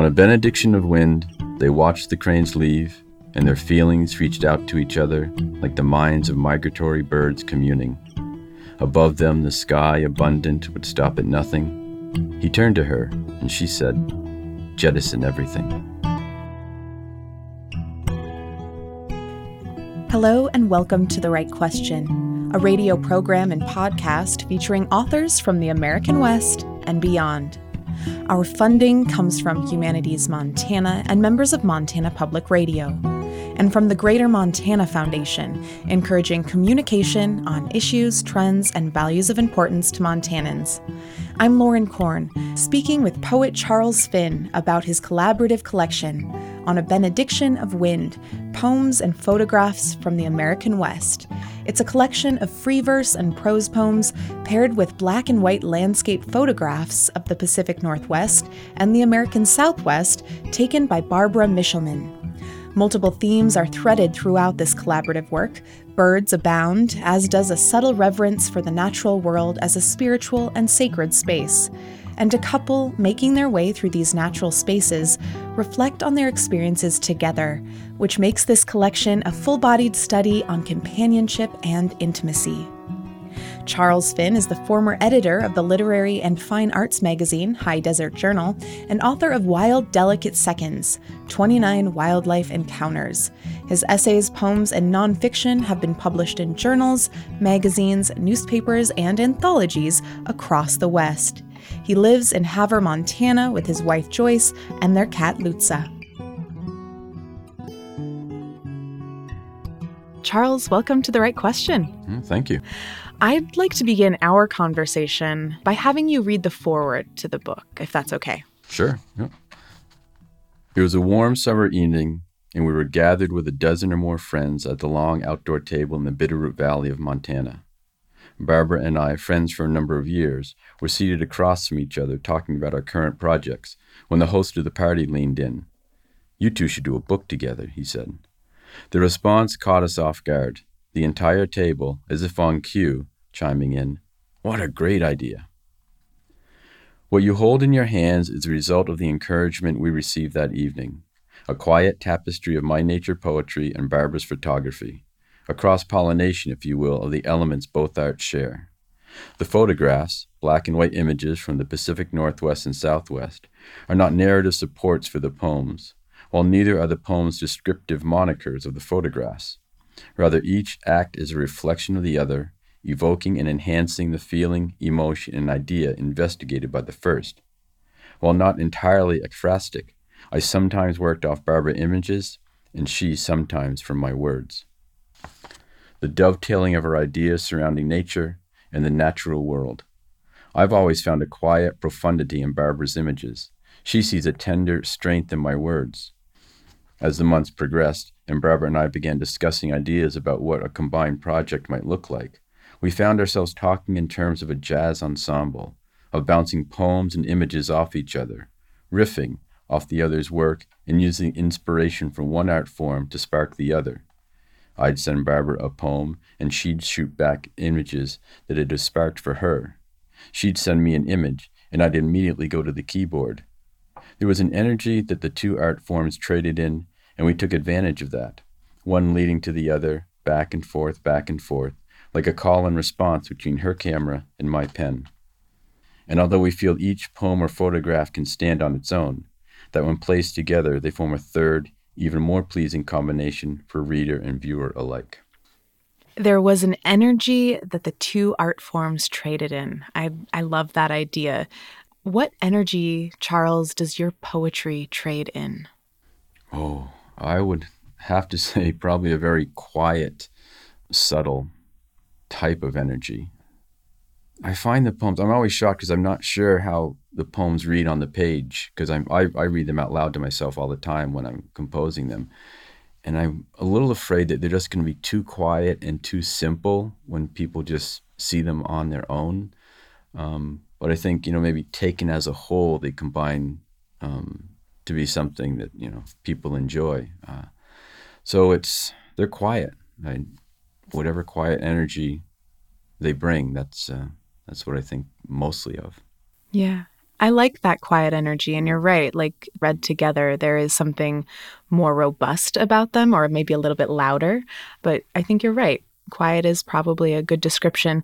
On a benediction of wind, they watched the cranes leave, and their feelings reached out to each other like the minds of migratory birds communing. Above them, the sky abundant would stop at nothing. He turned to her, and she said, Jettison everything. Hello, and welcome to The Write Question, a radio program and podcast featuring authors from the American West and beyond. Our funding comes from Humanities Montana and members of Montana Public Radio, and from the Greater Montana Foundation, encouraging communication on issues, trends, and values of importance to Montanans. I'm Lauren Korn, speaking with poet Charles Finn about his collaborative collection, On a Benediction of Wind Poems and Photographs from the American West. It's a collection of free verse and prose poems paired with black and white landscape photographs of the Pacific Northwest and the American Southwest taken by Barbara Michelman. Multiple themes are threaded throughout this collaborative work. Birds abound, as does a subtle reverence for the natural world as a spiritual and sacred space. And a couple making their way through these natural spaces reflect on their experiences together, which makes this collection a full bodied study on companionship and intimacy. Charles Finn is the former editor of the literary and fine arts magazine High Desert Journal and author of Wild Delicate Seconds 29 Wildlife Encounters. His essays, poems, and nonfiction have been published in journals, magazines, newspapers, and anthologies across the West. He lives in Havre, Montana with his wife Joyce and their cat Lutza. Charles, welcome to The Write Question. Mm, thank you. I'd like to begin our conversation by having you read the foreword to the book, if that's okay. Sure. Yep. It was a warm summer evening, and we were gathered with a dozen or more friends at the long outdoor table in the Bitterroot Valley of Montana. Barbara and I, friends for a number of years, were seated across from each other talking about our current projects when the host of the party leaned in. You two should do a book together, he said. The response caught us off guard. The entire table, as if on cue, chiming in, What a great idea! What you hold in your hands is the result of the encouragement we received that evening a quiet tapestry of my nature poetry and Barbara's photography, a cross pollination, if you will, of the elements both arts share. The photographs, black and white images from the Pacific Northwest and Southwest, are not narrative supports for the poems, while neither are the poems descriptive monikers of the photographs. Rather, each act is a reflection of the other evoking and enhancing the feeling, emotion, and idea investigated by the first. While not entirely ekphrastic, I sometimes worked off Barbara images, and she sometimes from my words. The dovetailing of her ideas surrounding nature and the natural world. I've always found a quiet profundity in Barbara's images. She sees a tender strength in my words. As the months progressed, and Barbara and I began discussing ideas about what a combined project might look like, we found ourselves talking in terms of a jazz ensemble, of bouncing poems and images off each other, riffing off the other's work, and using inspiration from one art form to spark the other. I'd send Barbara a poem, and she'd shoot back images that it had sparked for her. She'd send me an image, and I'd immediately go to the keyboard. There was an energy that the two art forms traded in, and we took advantage of that, one leading to the other, back and forth, back and forth, like a call and response between her camera and my pen. And although we feel each poem or photograph can stand on its own, that when placed together they form a third, even more pleasing combination for reader and viewer alike. There was an energy that the two art forms traded in. I, I love that idea. What energy, Charles, does your poetry trade in? Oh, I would have to say probably a very quiet, subtle type of energy. I find the poems, I'm always shocked because I'm not sure how the poems read on the page because I'm I, I read them out loud to myself all the time when I'm composing them. And I'm a little afraid that they're just going to be too quiet and too simple when people just see them on their own. Um, but I think, you know, maybe taken as a whole, they combine um, to be something that, you know, people enjoy. Uh, so it's, they're quiet. I, whatever quiet energy they bring, that's uh, that's what I think mostly of. Yeah. I like that quiet energy. And you're right, like read together, there is something more robust about them, or maybe a little bit louder. But I think you're right. Quiet is probably a good description.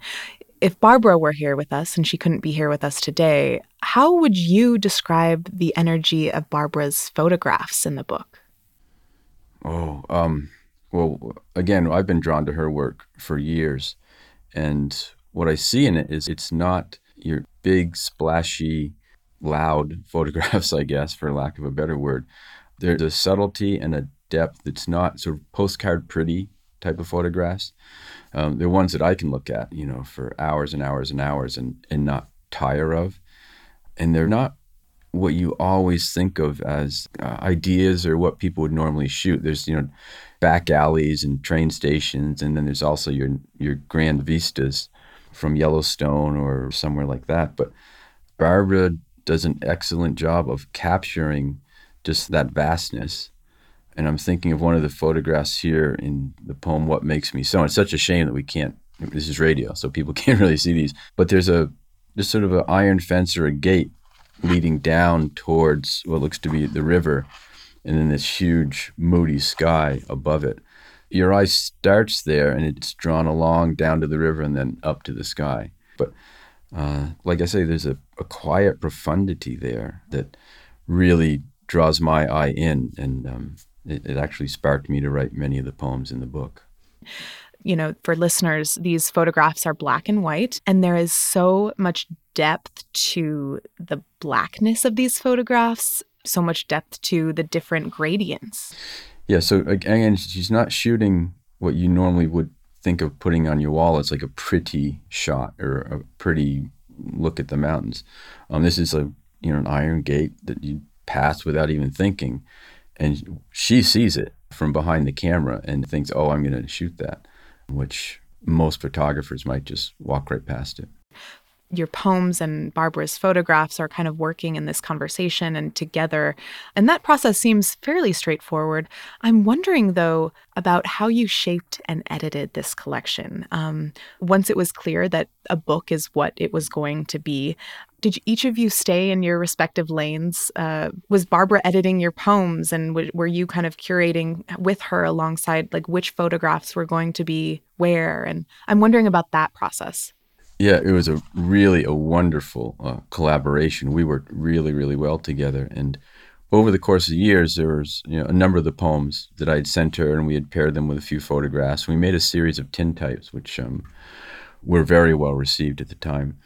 If Barbara were here with us and she couldn't be here with us today, how would you describe the energy of Barbara's photographs in the book? Oh, um, well, again, I've been drawn to her work for years. And what I see in it is it's not your big, splashy, loud photographs, I guess, for lack of a better word. There's a subtlety and a depth that's not sort of postcard pretty type of photographs. Um, they're ones that I can look at, you know, for hours and hours and hours and, and not tire of. And they're not what you always think of as uh, ideas or what people would normally shoot. There's, you know, back alleys and train stations, and then there's also your your grand vistas from Yellowstone or somewhere like that. But Barbara does an excellent job of capturing just that vastness. And I'm thinking of one of the photographs here in the poem "What Makes Me So." And it's such a shame that we can't. This is radio, so people can't really see these. But there's a just sort of an iron fence or a gate leading down towards what looks to be the river, and then this huge moody sky above it. Your eye starts there, and it's drawn along down to the river and then up to the sky. But uh, like I say, there's a, a quiet profundity there that really draws my eye in, and um, it, it actually sparked me to write many of the poems in the book you know, for listeners, these photographs are black and white, and there is so much depth to the blackness of these photographs, so much depth to the different gradients. Yeah, so again, she's not shooting what you normally would think of putting on your wall as like a pretty shot or a pretty look at the mountains. Um, this is a you know an iron gate that you pass without even thinking, and she sees it from behind the camera and thinks, "Oh, I'm going to shoot that." which most photographers might just walk right past it. Your poems and Barbara's photographs are kind of working in this conversation and together. And that process seems fairly straightforward. I'm wondering, though, about how you shaped and edited this collection. Um, once it was clear that a book is what it was going to be, did each of you stay in your respective lanes? Uh, was Barbara editing your poems, and w- were you kind of curating with her alongside, like which photographs were going to be where? And I'm wondering about that process. Yeah, it was a really a wonderful uh, collaboration. We worked really, really well together, and over the course of years, there was you know a number of the poems that I had sent her, and we had paired them with a few photographs. We made a series of tintypes, which um, were very well received at the time.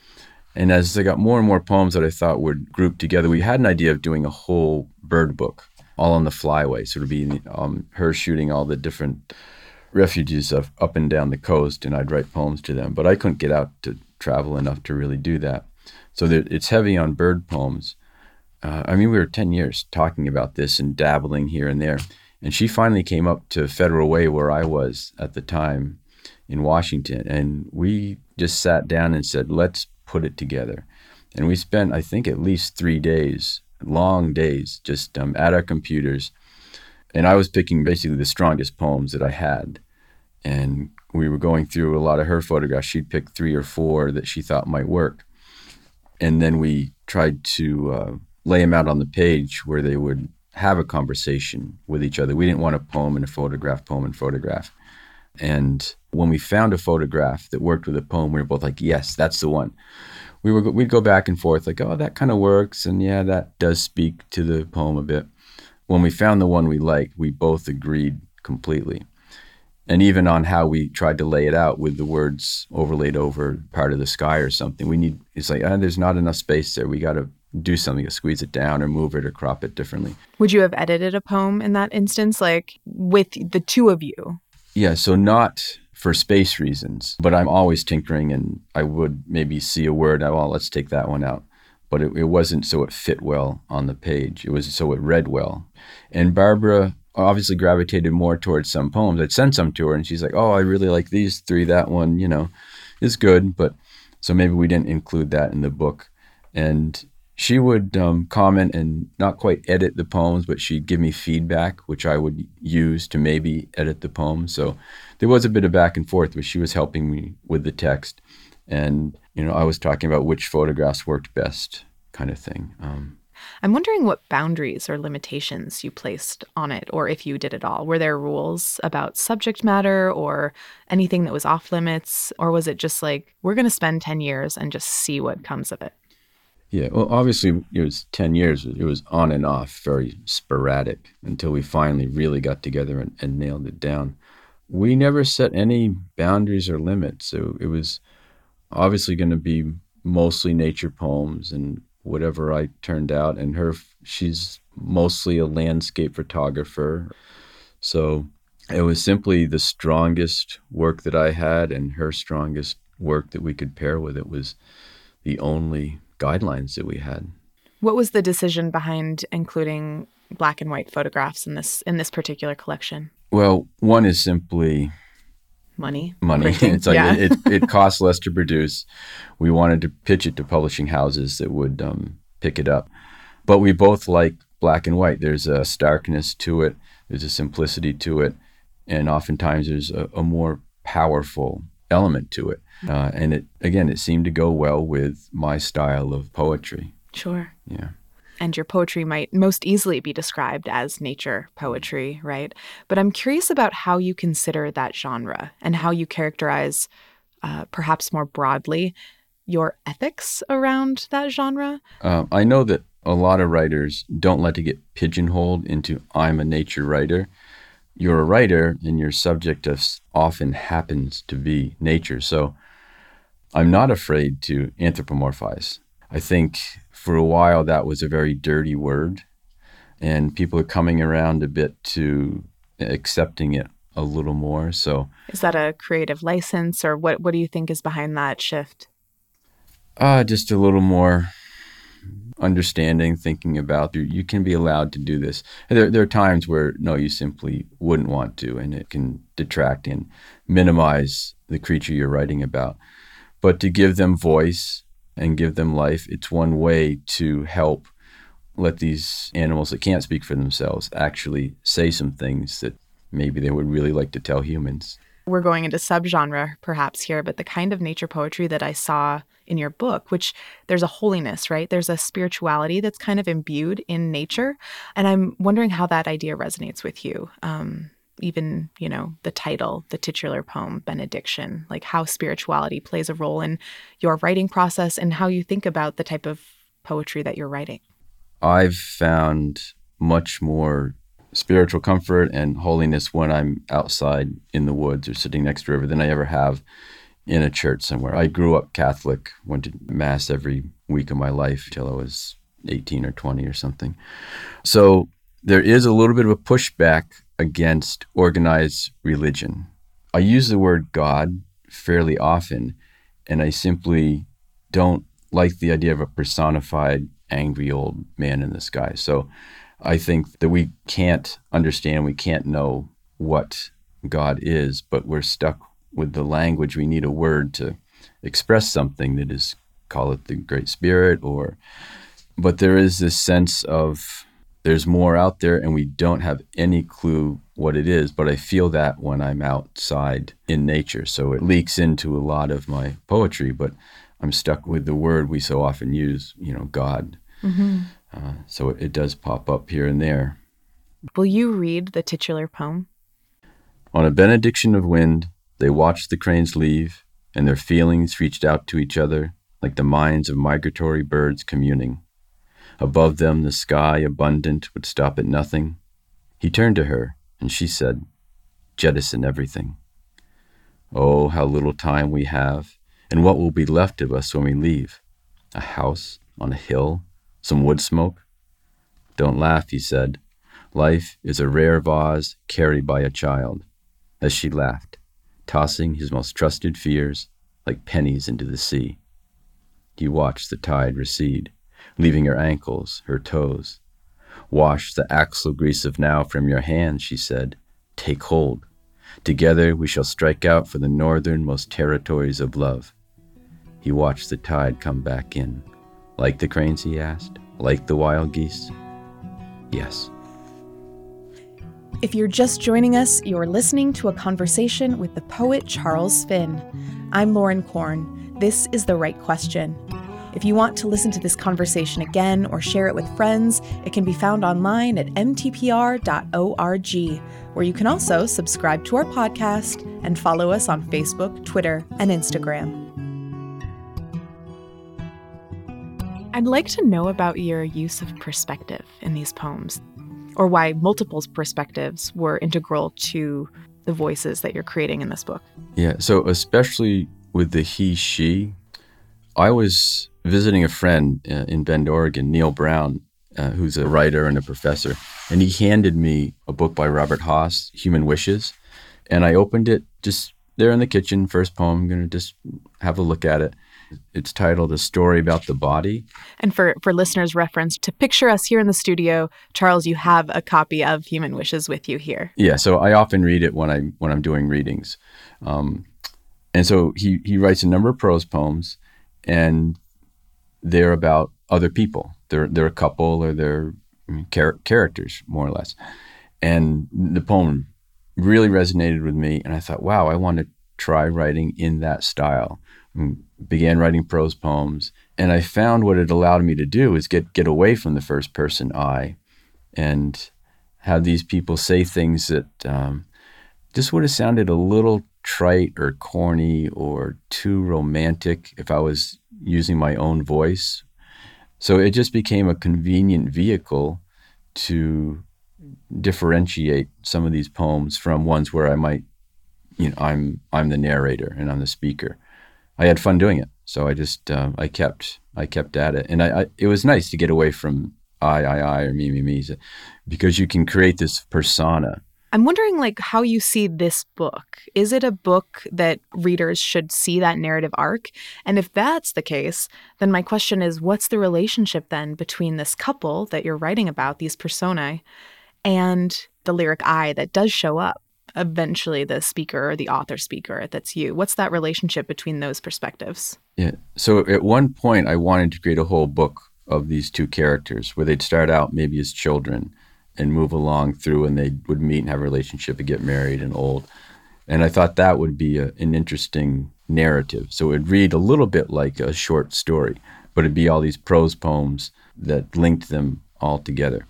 And as I got more and more poems that I thought would group together, we had an idea of doing a whole bird book, all on the flyway, sort of being um, her shooting all the different refugees of up and down the coast, and I'd write poems to them. But I couldn't get out to travel enough to really do that. So there, it's heavy on bird poems. Uh, I mean, we were 10 years talking about this and dabbling here and there. And she finally came up to Federal Way, where I was at the time in Washington. And we just sat down and said, let's put it together. And we spent, I think, at least three days, long days, just um, at our computers. And I was picking basically the strongest poems that I had. And we were going through a lot of her photographs. She'd pick three or four that she thought might work. And then we tried to uh, lay them out on the page where they would have a conversation with each other. We didn't want a poem and a photograph, poem and photograph. And when we found a photograph that worked with a poem, we were both like, yes, that's the one. We were we'd go back and forth like, oh, that kind of works, and yeah, that does speak to the poem a bit. When we found the one we liked, we both agreed completely. And even on how we tried to lay it out with the words overlaid over part of the sky or something, we need it's like, oh, there's not enough space there. We got to do something to squeeze it down or move it or crop it differently. Would you have edited a poem in that instance, like with the two of you? Yeah, so not for space reasons, but I'm always tinkering and I would maybe see a word, oh, well, let's take that one out. But it, it wasn't so it fit well on the page. It was so it read well. And Barbara obviously gravitated more towards some poems. I'd sent some to her and she's like, oh, I really like these three. That one, you know, is good. But so maybe we didn't include that in the book. And she would um, comment and not quite edit the poems, but she'd give me feedback, which I would use to maybe edit the poem. So there was a bit of back and forth, but she was helping me with the text. And, you know, I was talking about which photographs worked best kind of thing. Um, I'm wondering what boundaries or limitations you placed on it, or if you did at all. Were there rules about subject matter or anything that was off limits? Or was it just like, we're going to spend 10 years and just see what comes of it? Yeah, well, obviously, it was 10 years. It was on and off, very sporadic until we finally really got together and, and nailed it down. We never set any boundaries or limits. So it was obviously going to be mostly nature poems and whatever I turned out. And her, she's mostly a landscape photographer. So it was simply the strongest work that I had, and her strongest work that we could pair with it was the only guidelines that we had. What was the decision behind including black and white photographs in this in this particular collection? Well, one is simply money. Money. It's like yeah. it, it, it, costs less to produce. We wanted to pitch it to publishing houses that would um, pick it up, but we both like black and white. There's a starkness to it. There's a simplicity to it, and oftentimes there's a, a more powerful element to it. Uh, and it again, it seemed to go well with my style of poetry. Sure. Yeah. And your poetry might most easily be described as nature poetry, right? But I'm curious about how you consider that genre and how you characterize, uh, perhaps more broadly, your ethics around that genre. Uh, I know that a lot of writers don't like to get pigeonholed into I'm a nature writer you're a writer and your subject of often happens to be nature. So I'm not afraid to anthropomorphize. I think for a while that was a very dirty word, and people are coming around a bit to accepting it a little more. So is that a creative license, or what? What do you think is behind that shift? Uh, just a little more understanding, thinking about you, you can be allowed to do this. There, there are times where no, you simply wouldn't want to, and it can detract and minimize the creature you're writing about. But to give them voice and give them life, it's one way to help let these animals that can't speak for themselves actually say some things that maybe they would really like to tell humans. We're going into subgenre perhaps here, but the kind of nature poetry that I saw in your book, which there's a holiness, right? There's a spirituality that's kind of imbued in nature. And I'm wondering how that idea resonates with you. Um, even, you know, the title, the titular poem, Benediction, like how spirituality plays a role in your writing process and how you think about the type of poetry that you're writing. I've found much more spiritual comfort and holiness when I'm outside in the woods or sitting next to a river than I ever have in a church somewhere. I grew up Catholic, went to Mass every week of my life till I was 18 or 20 or something. So there is a little bit of a pushback against organized religion. I use the word God fairly often, and I simply don't like the idea of a personified, angry old man in the sky. So I think that we can't understand, we can't know what God is, but we're stuck with the language, we need a word to express something that is, call it the Great Spirit, or, but there is this sense of there's more out there and we don't have any clue what it is. But I feel that when I'm outside in nature. So it leaks into a lot of my poetry, but I'm stuck with the word we so often use, you know, God. Mm-hmm. Uh, so it, it does pop up here and there. Will you read the titular poem? On a benediction of wind, they watched the cranes leave, and their feelings reached out to each other like the minds of migratory birds communing. Above them, the sky, abundant, would stop at nothing. He turned to her, and she said, Jettison everything. Oh, how little time we have, and what will be left of us when we leave? A house on a hill, some wood smoke? Don't laugh, he said. Life is a rare vase carried by a child. As she laughed, tossing his most trusted fears like pennies into the sea. He watched the tide recede, leaving her ankles, her toes. Wash the axle grease of now from your hands, she said. Take hold. Together we shall strike out for the northernmost territories of love. He watched the tide come back in. Like the cranes, he asked? Like the wild geese? Yes. If you're just joining us, you're listening to a conversation with the poet Charles Finn. I'm Lauren Korn. This is The Write Question. If you want to listen to this conversation again or share it with friends, it can be found online at mtpr.org, where you can also subscribe to our podcast and follow us on Facebook, Twitter, and Instagram. I'd like to know about your use of perspective in these poems, or why multiple perspectives were integral to the voices that you're creating in this book. Yeah, so especially with the he, she, I was visiting a friend uh, in Bend, Oregon, Neil Brown, uh, who's a writer and a professor, and he handed me a book by Robert Hass, Human Wishes, and I opened it just there in the kitchen, first poem. I'm going to just have a look at it. It's titled A Story About the Body. And for, for listeners' reference, to picture us here in the studio, Charles, you have a copy of Human Wishes with you here. Yeah, so I often read it when I when I'm doing readings. Um, and so he he writes a number of prose poems, and they're about other people. They're they're a couple or they're char- characters more or less. And the poem really resonated with me, and I thought, wow, I want to try writing in that style. And began writing prose poems, and I found what it allowed me to do is get get away from the first person I, and have these people say things that um, just would have sounded a little trite or corny or too romantic if I was using my own voice. So it just became a convenient vehicle to differentiate some of these poems from ones where I might, you know, I'm I'm the narrator and I'm the speaker. I had fun doing it, so I just uh, I kept I kept at it, and I, I it was nice to get away from I I I or me me me, because you can create this persona I'm wondering like how you see this book. Is it a book that readers should see that narrative arc? And if that's the case, then my question is what's the relationship then between this couple that you're writing about, these personae, and the lyric I that does show up? Eventually, the speaker or the author speaker, that's you. What's that relationship between those perspectives? Yeah. So at one point, I wanted to create a whole book of these two characters where they'd start out maybe as children and move along through and they would meet and have a relationship and get married and old. And I thought that would be a, an interesting narrative. So it would read a little bit like a short story, but it'd be all these prose poems that linked them all together.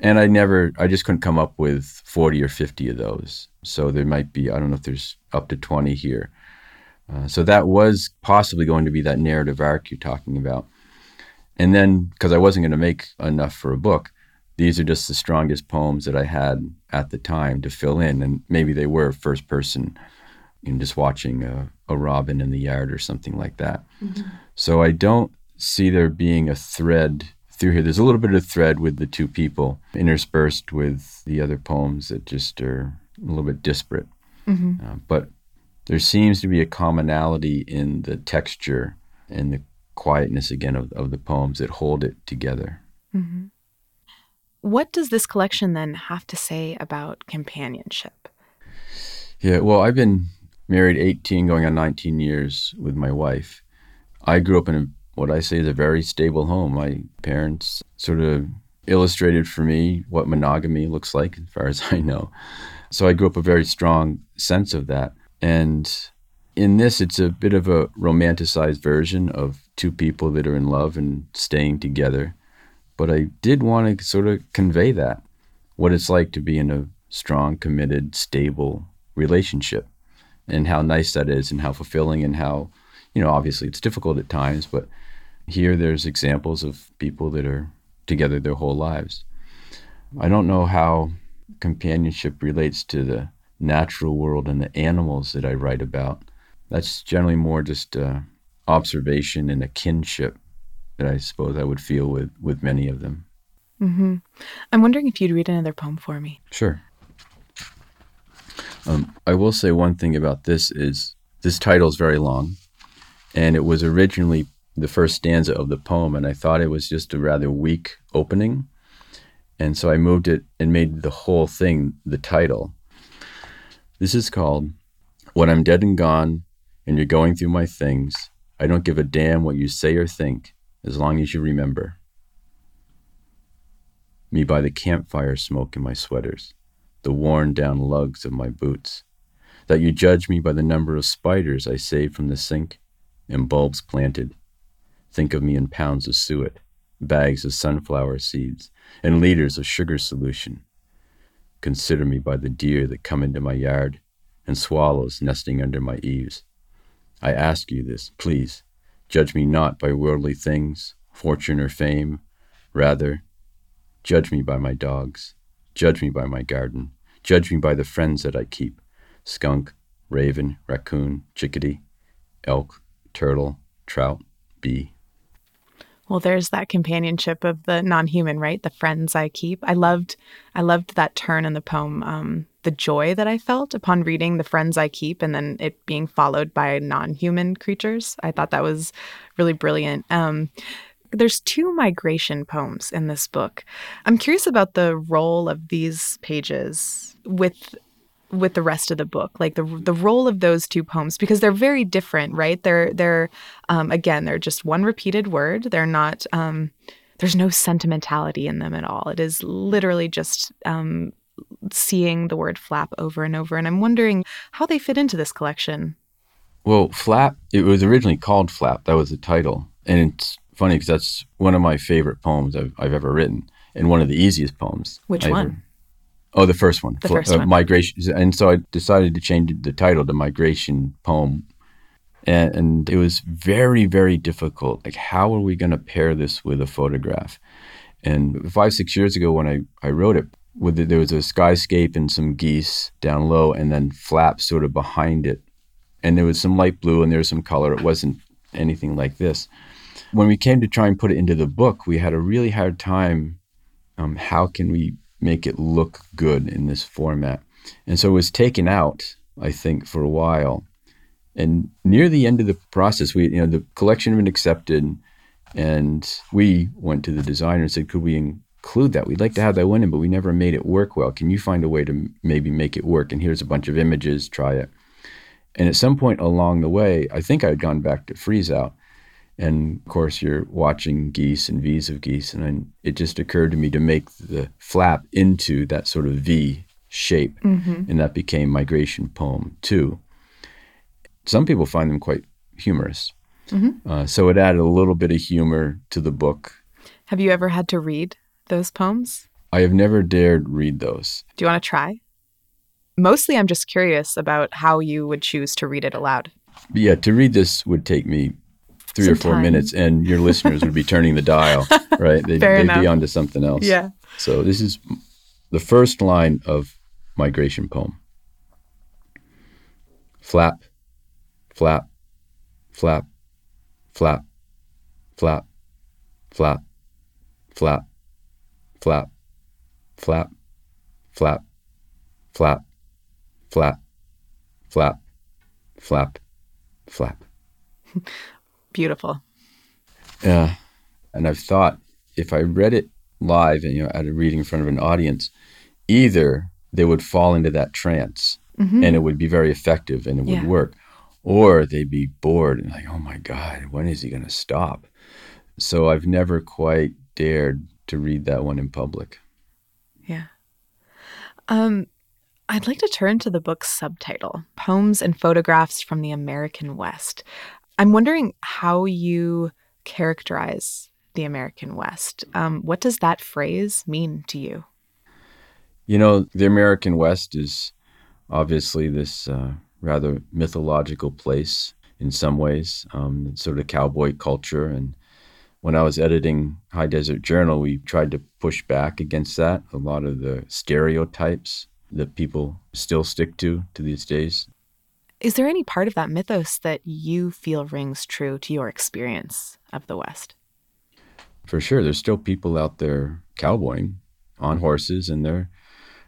And I never, I just couldn't come up with 40 or 50 of those. So there might be, I don't know if there's up to 20 here. Uh, so that was possibly going to be that narrative arc you're talking about. And then, because I wasn't going to make enough for a book, these are just the strongest poems that I had at the time to fill in. And maybe they were first person, you know, just watching a, a robin in the yard or something like that. Mm-hmm. So I don't see there being a thread through here. There's a little bit of thread with the two people interspersed with the other poems that just are a little bit disparate. Mm-hmm. Uh, but there seems to be a commonality in the texture and the quietness again of, of the poems that hold it together. Mm-hmm. What does this collection then have to say about companionship? Yeah, well, I've been married 18, going on 19 years with my wife. I grew up in a, what I say is a very stable home. My parents sort of illustrated for me what monogamy looks like, as far as I know. So I grew up a very strong sense of that. And in this, it's a bit of a romanticized version of two people that are in love and staying together. But I did want to sort of convey that what it's like to be in a strong, committed, stable relationship and how nice that is and how fulfilling and how, you know, obviously it's difficult at times, but here there's examples of people that are together their whole lives. I don't know how companionship relates to the natural world and the animals that I write about. That's generally more just uh, observation and a kinship that I suppose I would feel with with many of them. Mm-hmm. I'm wondering if you'd read another poem for me. Sure. Um, I will say one thing about this is this title is very long, and it was originally the first stanza of the poem, and I thought it was just a rather weak opening, and so I moved it and made the whole thing the title. This is called "When I'm Dead and Gone, and You're Going Through My Things." I don't give a damn what you say or think as long as you remember. Me by the campfire smoke in my sweaters, the worn down lugs of my boots, that you judge me by the number of spiders I saved from the sink and bulbs planted, think of me in pounds of suet, bags of sunflower seeds, and liters of sugar solution. Consider me by the deer that come into my yard, and swallows nesting under my eaves. I ask you this, please. Judge me not by worldly things, fortune or fame. Rather, judge me by my dogs. Judge me by my garden. Judge me by the friends that I keep skunk, raven, raccoon, chickadee, elk, turtle, trout, bee. Well, there's that companionship of the non-human, right? The friends I keep. I loved, I loved that turn in the poem. Um, the joy that I felt upon reading the friends I keep, and then it being followed by non-human creatures. I thought that was really brilliant. Um, there's two migration poems in this book. I'm curious about the role of these pages with with the rest of the book like the the role of those two poems because they're very different right they're they're um, again they're just one repeated word they're not um, there's no sentimentality in them at all it is literally just um, seeing the word flap over and over and i'm wondering how they fit into this collection well flap it was originally called flap that was the title and it's funny because that's one of my favorite poems I've, I've ever written and one of the easiest poems which I've one ever, Oh, the first one. The first uh, one. Migration. And so I decided to change the title to Migration Poem. And, and it was very, very difficult. Like, how are we going to pair this with a photograph? And five, six years ago, when I, I wrote it, with the, there was a skyscape and some geese down low, and then flaps sort of behind it. And there was some light blue and there was some color. It wasn't anything like this. When we came to try and put it into the book, we had a really hard time. Um, how can we make it look good in this format. And so it was taken out, I think, for a while. And near the end of the process, we, you know, the collection had been accepted, and we went to the designer and said, "Could we include that? We'd like to have that one in, but we never made it work well. Can you find a way to maybe make it work? And here's a bunch of images. Try it." And at some point along the way, I think I had gone back to Freezeout, and of course, you're watching geese and V's of geese. And I, it just occurred to me to make the flap into that sort of V shape. mm-hmm. And that became Migration Poem 2. Some people find them quite humorous. Mm-hmm. Uh, so it added a little bit of humor to the book. have you ever had to read those poems I have never dared read those. do you want to try mostly i'm just curious about how you would choose to read it aloud yeah, to read this would take me three or four time. minutes, and your listeners would be turning the dial, right? They'd, Fair they'd enough. be onto something else. yeah So this is the first line of Migration Poem. Flap, flap, flap, flap, flap, flap, flap, flap, flap, flap, flap, flap, flap, flap, flap. beautiful Yeah. And I've thought if I read it live and you know at a reading in front of an audience, either they would fall into that trance Mhm. and it would be very effective and it would Yeah. work, or they'd be bored and like, oh my God, when is he going to stop? So I've never quite dared to read that one in public. Yeah. Um, I'd like to turn to the book's subtitle Poems and Photographs from the American West. I'm wondering how you characterize the American West. Um, what does that phrase mean to you? You know, the American West is obviously this uh, rather mythological place in some ways, um, it's sort of cowboy culture. And when I was editing High Desert Journal, we tried to push back against that. A lot of the stereotypes that people still stick to to these days. Is there any part of that mythos that you feel rings true to your experience of the West? For sure, there's still people out there cowboying on horses, and they're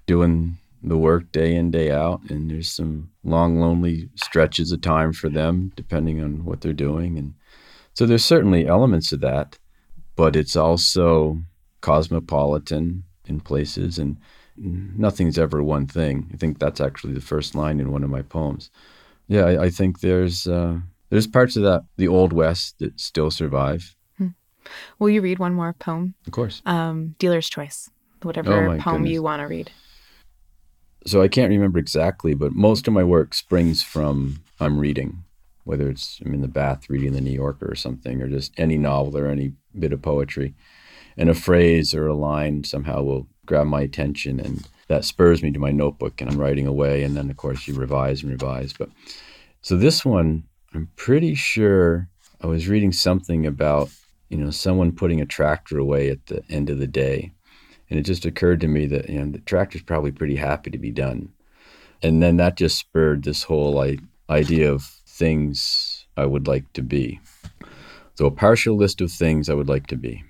doing the work day in day out. And there's some long, lonely stretches of time for them, depending on what they're doing. And so there's certainly elements of that, but it's also cosmopolitan in places, and nothing's ever one thing. I think that's actually the first line in one of my poems. Yeah, I, I think there's uh, there's parts of that the old west that still survive. Will you read one more poem? Of course. Um, Dealer's Choice, Oh, whatever my poem goodness. you want to read. so I can't remember exactly, but most of my work springs from I'm reading. Whether it's I'm in the bath reading the New Yorker or something, or just any novel or any bit of poetry. And a phrase or a line somehow will grab my attention and that spurs me to my notebook and I'm writing away. And then, of course, you revise and revise. But so this one, I'm pretty sure I was reading something about, you know, someone putting a tractor away at the end of the day. And it just occurred to me that, you know, the tractor's probably pretty happy to be done. And then that just spurred this whole idea of things I would like to be. So, a partial list of things I would like to be.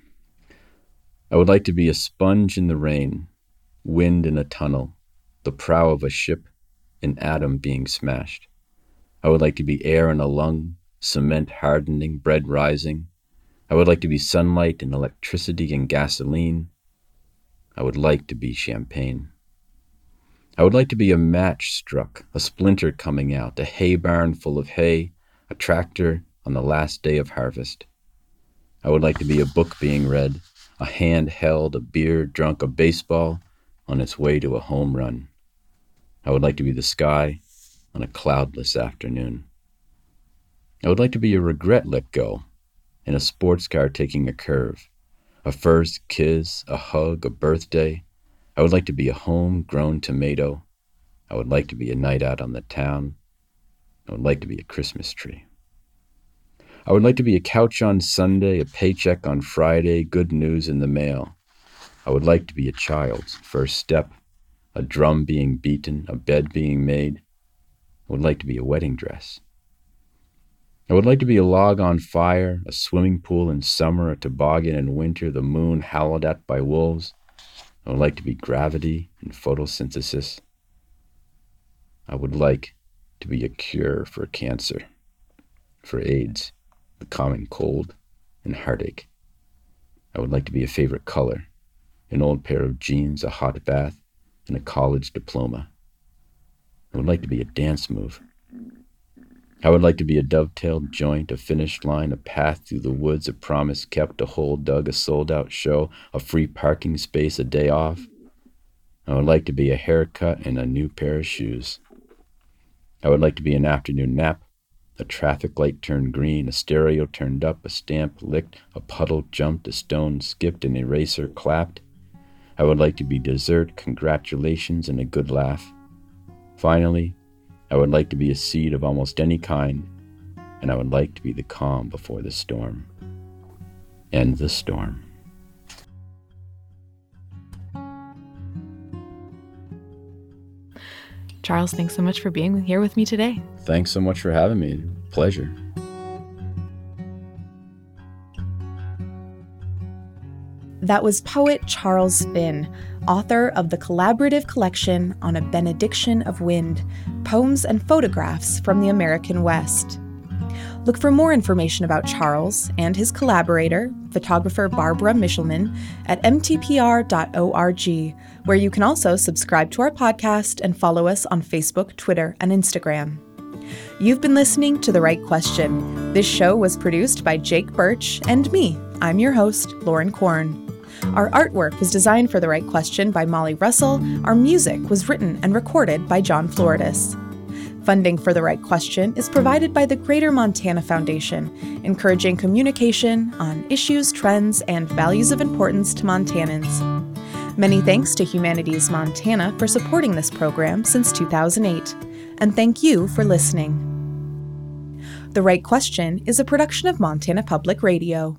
I would like to be a sponge in the rain, wind in a tunnel, the prow of a ship, an atom being smashed. I would like to be air in a lung, cement hardening, bread rising. I would like to be sunlight and electricity and gasoline. I would like to be champagne. I would like to be a match struck, a splinter coming out, a hay barn full of hay, a tractor on the last day of harvest. I would like to be a book being read, a hand held, a beer drunk, a baseball on its way to a home run. I would like to be the sky on a cloudless afternoon. I would like to be a regret let go in a sports car taking a curve, a first kiss, a hug, a birthday, I would like to be a home-grown tomato. I would like to be a night out on the town. I would like to be a Christmas tree. I would like to be a couch on Sunday, a paycheck on Friday, good news in the mail. I would like to be a child's first step, a drum being beaten, a bed being made. I would like to be a wedding dress. I would like to be a log on fire, a swimming pool in summer, a toboggan in winter, the moon howled at by wolves. I would like to be gravity and photosynthesis. I would like to be a cure for cancer, for AIDS, the common cold, and heartache. I would like to be a favorite color, an old pair of jeans, a hot bath, and a college diploma. I would like to be a dance move. I would like to be a dovetailed joint, a finished line, a path through the woods, a promise kept, a hole dug, a sold out show, a free parking space, a day off. I would like to be a haircut and a new pair of shoes. I would like to be an afternoon nap, a traffic light turned green, a stereo turned up, a stamp licked, a puddle jumped, a stone skipped, an eraser clapped. I would like to be dessert, congratulations, and a good laugh. Finally, I would like to be a seed of almost any kind, and I would like to be the calm before the storm. End the storm. Charles, thanks so much for being here with me today. Thanks so much for having me. Pleasure. That was poet Charles Finn, author of the collaborative collection On a Benediction of Wind Poems and Photographs from the American West. Look for more information about Charles and his collaborator, photographer Barbara Michelman, at mtpr.org, where you can also subscribe to our podcast and follow us on Facebook, Twitter, and Instagram. You've been listening to The Write Question. This show was produced by Jake Birch and me. I'm your host, Lauren Korn. Our artwork was designed for The Write Question by Molly Russell. Our music was written and recorded by John Floridis. Funding for The Write Question is provided by the Greater Montana Foundation, encouraging communication on issues, trends, and values of importance to Montanans. Many thanks to Humanities Montana for supporting this program since 2008, and thank you for listening. The Write Question is a production of Montana Public Radio.